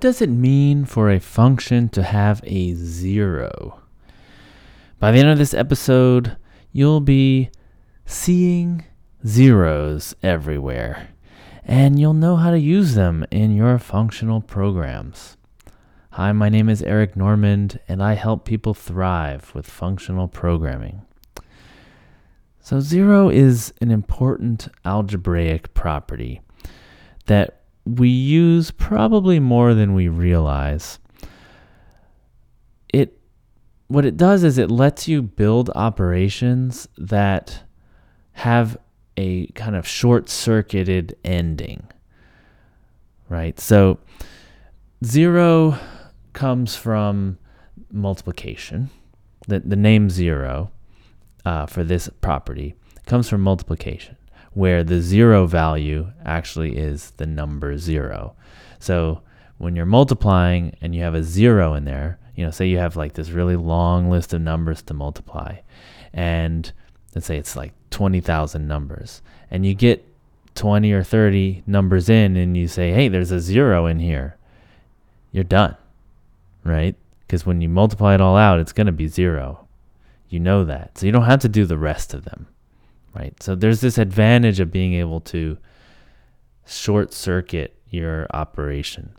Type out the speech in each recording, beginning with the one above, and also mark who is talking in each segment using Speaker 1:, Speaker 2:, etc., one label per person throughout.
Speaker 1: what does it mean for a function to have a zero? By the end of this episode, you'll be seeing zeros everywhere, and you'll know how to use them in your functional programs. Hi, my name is Eric Normand, and I help people thrive with functional programming. So, zero is an important algebraic property that we use probably more than we realize. It what it does is it lets you build operations that have a kind of short-circuited ending. Right? So zero comes from multiplication. The the name zero uh, for this property comes from multiplication where the zero value actually is the number zero. So when you're multiplying and you have a zero in there, you know, say you have like this really long list of numbers to multiply, and let's say it's like 20,000 numbers, and you get 20 or 30 numbers in, and you say, hey, there's a zero in here, you're done, right? Because when you multiply it all out, it's going to be zero. You know that. So you don't have to do the rest of them right? So there's this advantage of being able to short circuit your operation.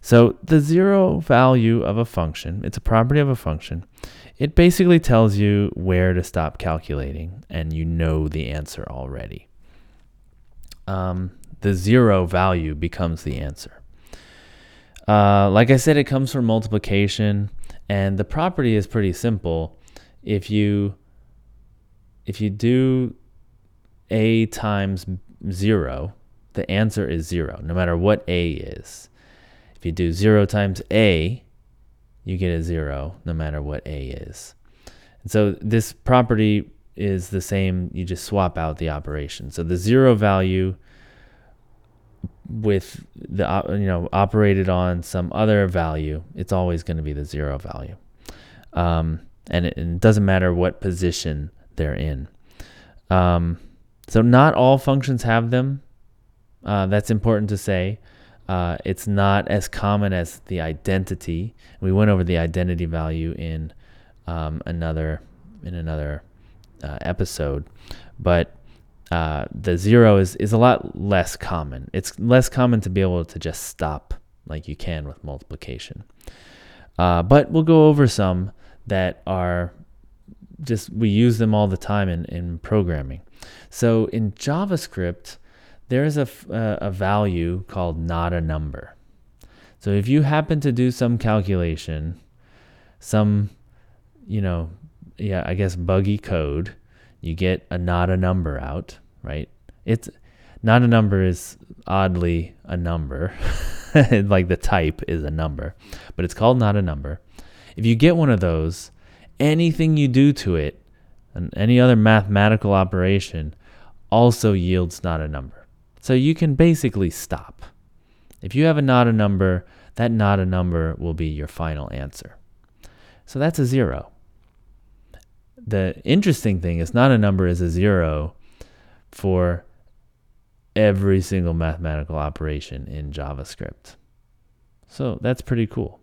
Speaker 1: So the zero value of a function, it's a property of a function. It basically tells you where to stop calculating and you know the answer already. Um, the zero value becomes the answer. Uh, like I said, it comes from multiplication, and the property is pretty simple. If you if you do a times zero, the answer is zero, no matter what a is. If you do zero times a, you get a zero, no matter what a is. And so this property is the same, you just swap out the operation. So the zero value with the you know operated on some other value, it's always going to be the zero value, um, and, it, and, it, doesn't matter what position they're in. Um, so not all functions have them. Uh, that's important to say. Uh, it's not as common as the identity. We went over the identity value in um, another in another uh, episode, but uh, the zero is is a lot less common. It's less common to be able to just stop like you can with multiplication. Uh, but we'll go over some that are just we use them all the time in, in programming. So in JavaScript, there's a, a value called not a number. So if you happen to do some calculation, some, you know, yeah, I guess buggy code, you get a not a number out, right? It's not a number is oddly a number, like the type is a number, but it's called not a number. If you get one of those, anything you do to it, and any other mathematical operation, also yields not a number. So you can basically stop. If you have a not a number, that not a number will be your final answer. So that's a zero. The interesting thing is not a number is a zero for every single mathematical operation in JavaScript. So that's pretty cool.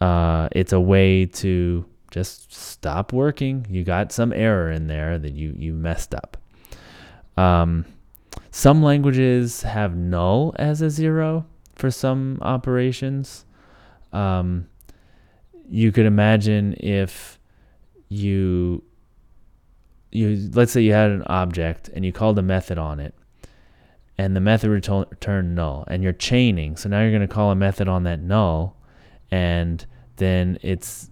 Speaker 1: Uh, it's a way to just stop working. You got some error in there that you, you messed up. Um, some languages have null as a zero for some operations. Um, you could imagine if you you let's say you had an object and you called a method on it and the method returned null and you're chaining so now you're going to call a method on that null and then it's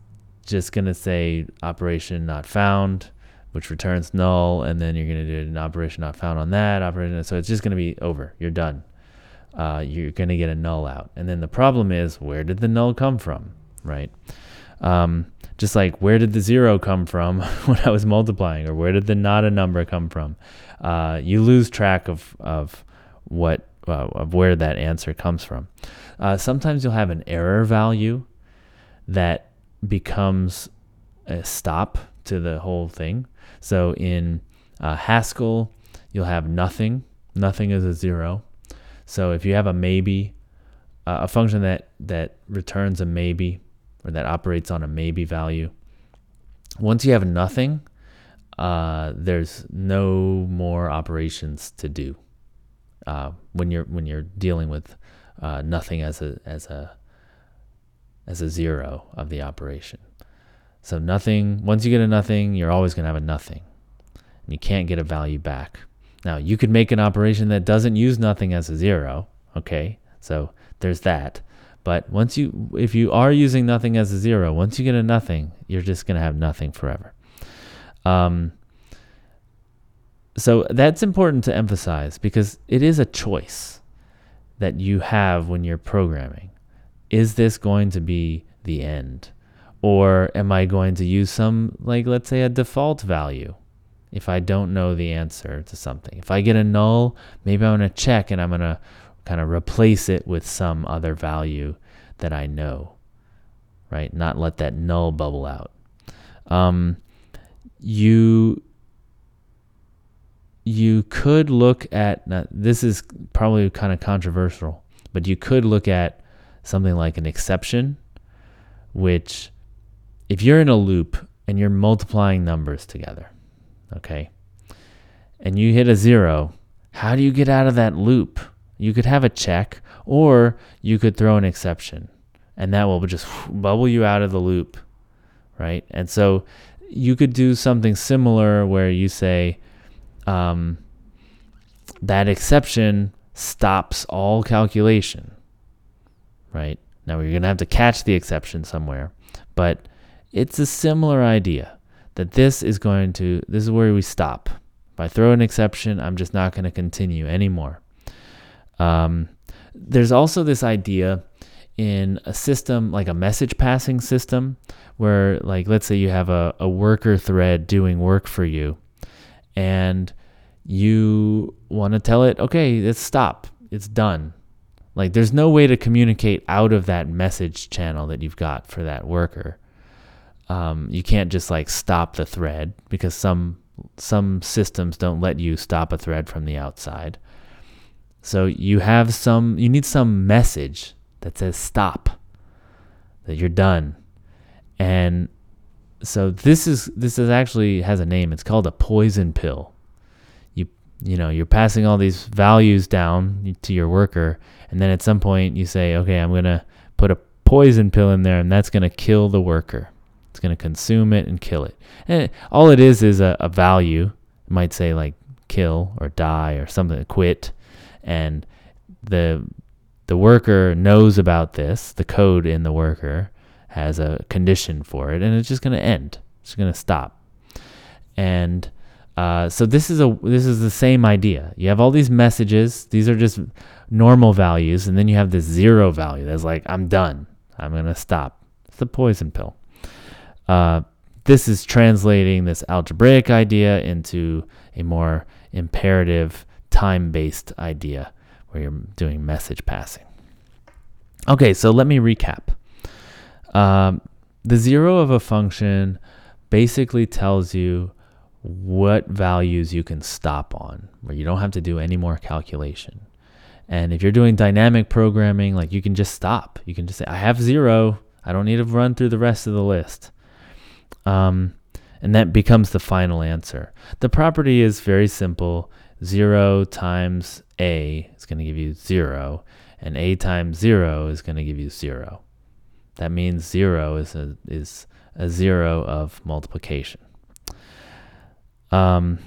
Speaker 1: just going to say operation not found, which returns null, and then you're going to do an operation not found on that operation. So it's just going to be over. You're done. Uh, you're going to get a null out. And then the problem is, where did the null come from, right? Um, just like where did the zero come from when I was multiplying, or where did the not a number come from? Uh, you lose track of of what uh, of where that answer comes from. Uh, sometimes you'll have an error value that becomes a stop to the whole thing. So in uh, Haskell, you'll have nothing. Nothing is a zero. So if you have a maybe uh, a function that that returns a maybe or that operates on a maybe value. Once you have nothing, uh, there's no more operations to do uh, when you're when you're dealing with uh, nothing as a as a as a zero of the operation. So nothing. Once you get a nothing, you're always going to have a nothing, and you can't get a value back. Now you could make an operation that doesn't use nothing as a zero. Okay, so there's that. But once you, if you are using nothing as a zero, once you get a nothing, you're just going to have nothing forever. Um, so that's important to emphasize because it is a choice that you have when you're programming. Is this going to be the end? Or am I going to use some, like, let's say, a default value if I don't know the answer to something? If I get a null, maybe I'm going to check and I'm going to kind of replace it with some other value that I know, right? Not let that null bubble out. Um, you you could look at now, this is probably kind of controversial, but you could look at something like an exception, which if you're in a loop and you're multiplying numbers together, okay, and you hit a zero, how do you get out of that loop? You could have a check or you could throw an exception and that will just bubble you out of the loop, right? And so you could do something similar where you say um, that exception stops all calculation, right? Now you're going to have to catch the exception somewhere, but it's a similar idea that this is going to, this is where we stop. If I throw an exception, I'm just not going to continue anymore. Um, there's also this idea in a system like a message passing system where like let's say you have a, a worker thread doing work for you and you want to tell it okay let's stop it's done like there's no way to communicate out of that message channel that you've got for that worker um, you can't just like stop the thread because some some systems don't let you stop a thread from the outside so you have some, you need some message that says stop, that you're done. And so this is this is actually has a name. It's called a poison pill. You know you're passing all these values down to your worker, and then at some point you say, okay, I'm gonna put a poison pill in there, and that's gonna kill the worker. It's gonna consume it and kill it. And all it is is a, a value. It might say like kill or die or something, quit and the the worker knows about this. The code in the worker has a condition for it, and it's just going to end. It's going to stop. And uh, so this is a this is the same idea. You have all these messages. These are just normal values, and then you have this zero value that's like I'm done. I'm to stop. It's the poison pill. Uh, this is translating this algebraic idea into a more imperative time based idea where you're doing message passing. Okay, so let me recap. Um, the zero of a function basically tells you what values you can stop on, where you don't have to do any more calculation. And if you're doing dynamic programming, like you can just stop. You can just say, I have zero. I don't need to run through the rest of the list. Um, and that becomes the final answer. The property is very simple. 0 times a is going to give you 0, and a times 0 is going to give you 0. That means 0 is a, is a 0 of multiplication. Um,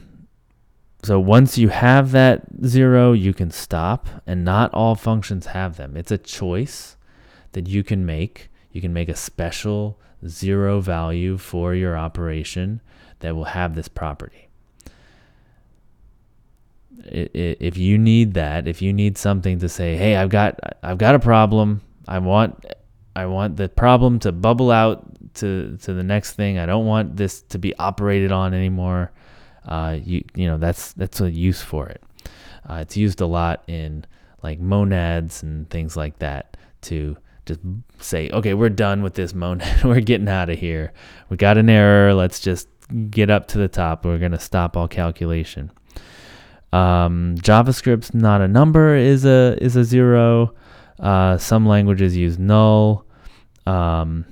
Speaker 1: so once you have that 0, you can stop, and not all functions have them. It's a choice that you can make. You can make a special 0 value for your operation that will have this property if you need that, if you need something to say, "Hey, I've got I've got a problem. I want I want the problem to bubble out to to the next thing. I don't want this to be operated on anymore." Uh, you you know that's that's a use for it. Uh, it's used a lot in like monads and things like that to just say, "Okay, we're done with this monad. we're getting out of here. We got an error. Let's just get up to the top. We're gonna stop all calculation." Um, JavaScript's not a number is a is a zero. Uh, some languages use null. Um,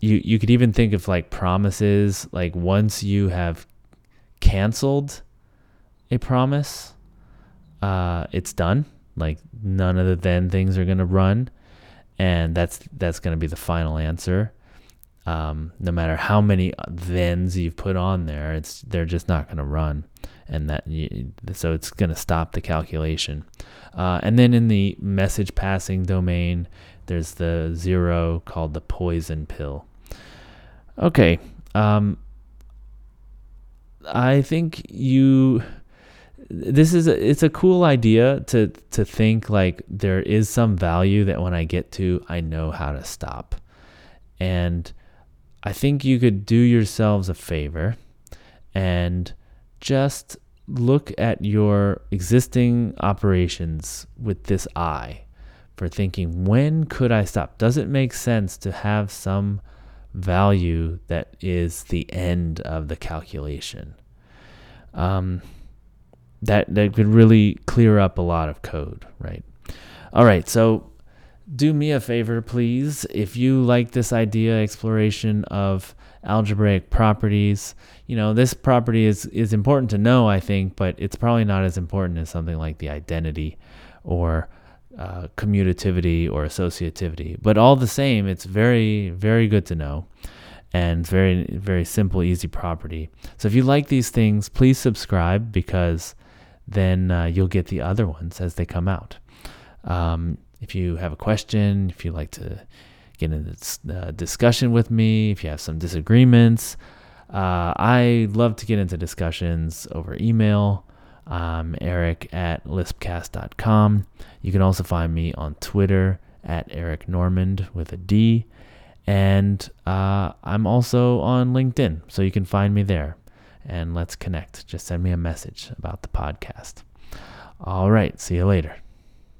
Speaker 1: you you could even think of like promises. Like once you have canceled a promise, uh, it's done. Like none of the then things are gonna run, and that's that's gonna be the final answer. Um, no matter how many thens you've put on there, it's they're just not gonna run, and that you, so it's gonna stop the calculation. Uh, and then in the message passing domain, there's the zero called the poison pill. Okay. Um, I think you this is a, it's a cool idea to to think like there is some value that when I get to I know how to stop. And I think you could do yourselves a favor and just look at your existing operations with this eye for thinking when could I stop? Does it make sense to have some value that is the end of the calculation? Um, that that could really clear up a lot of code, right? All right, so do me a favor, please. If you like this idea exploration of algebraic properties, you know, this property is is important to know, I think, but it's probably not as important as something like the identity or uh, commutativity or associativity. But all the same, it's very, very good to know and very, very simple, easy property. So if you like these things, please subscribe because then uh, you'll get the other ones as they come out. Um, if you have a question, if you'd like to get into this uh, discussion with me, if you have some disagreements, uh, I love to get into discussions over email. Eric at lispcast.com. You can also find me on Twitter at Eric Normand with a D. And uh, I'm also on LinkedIn, so you can find me there and let's connect. Just send me a message about the podcast. All right. See you later.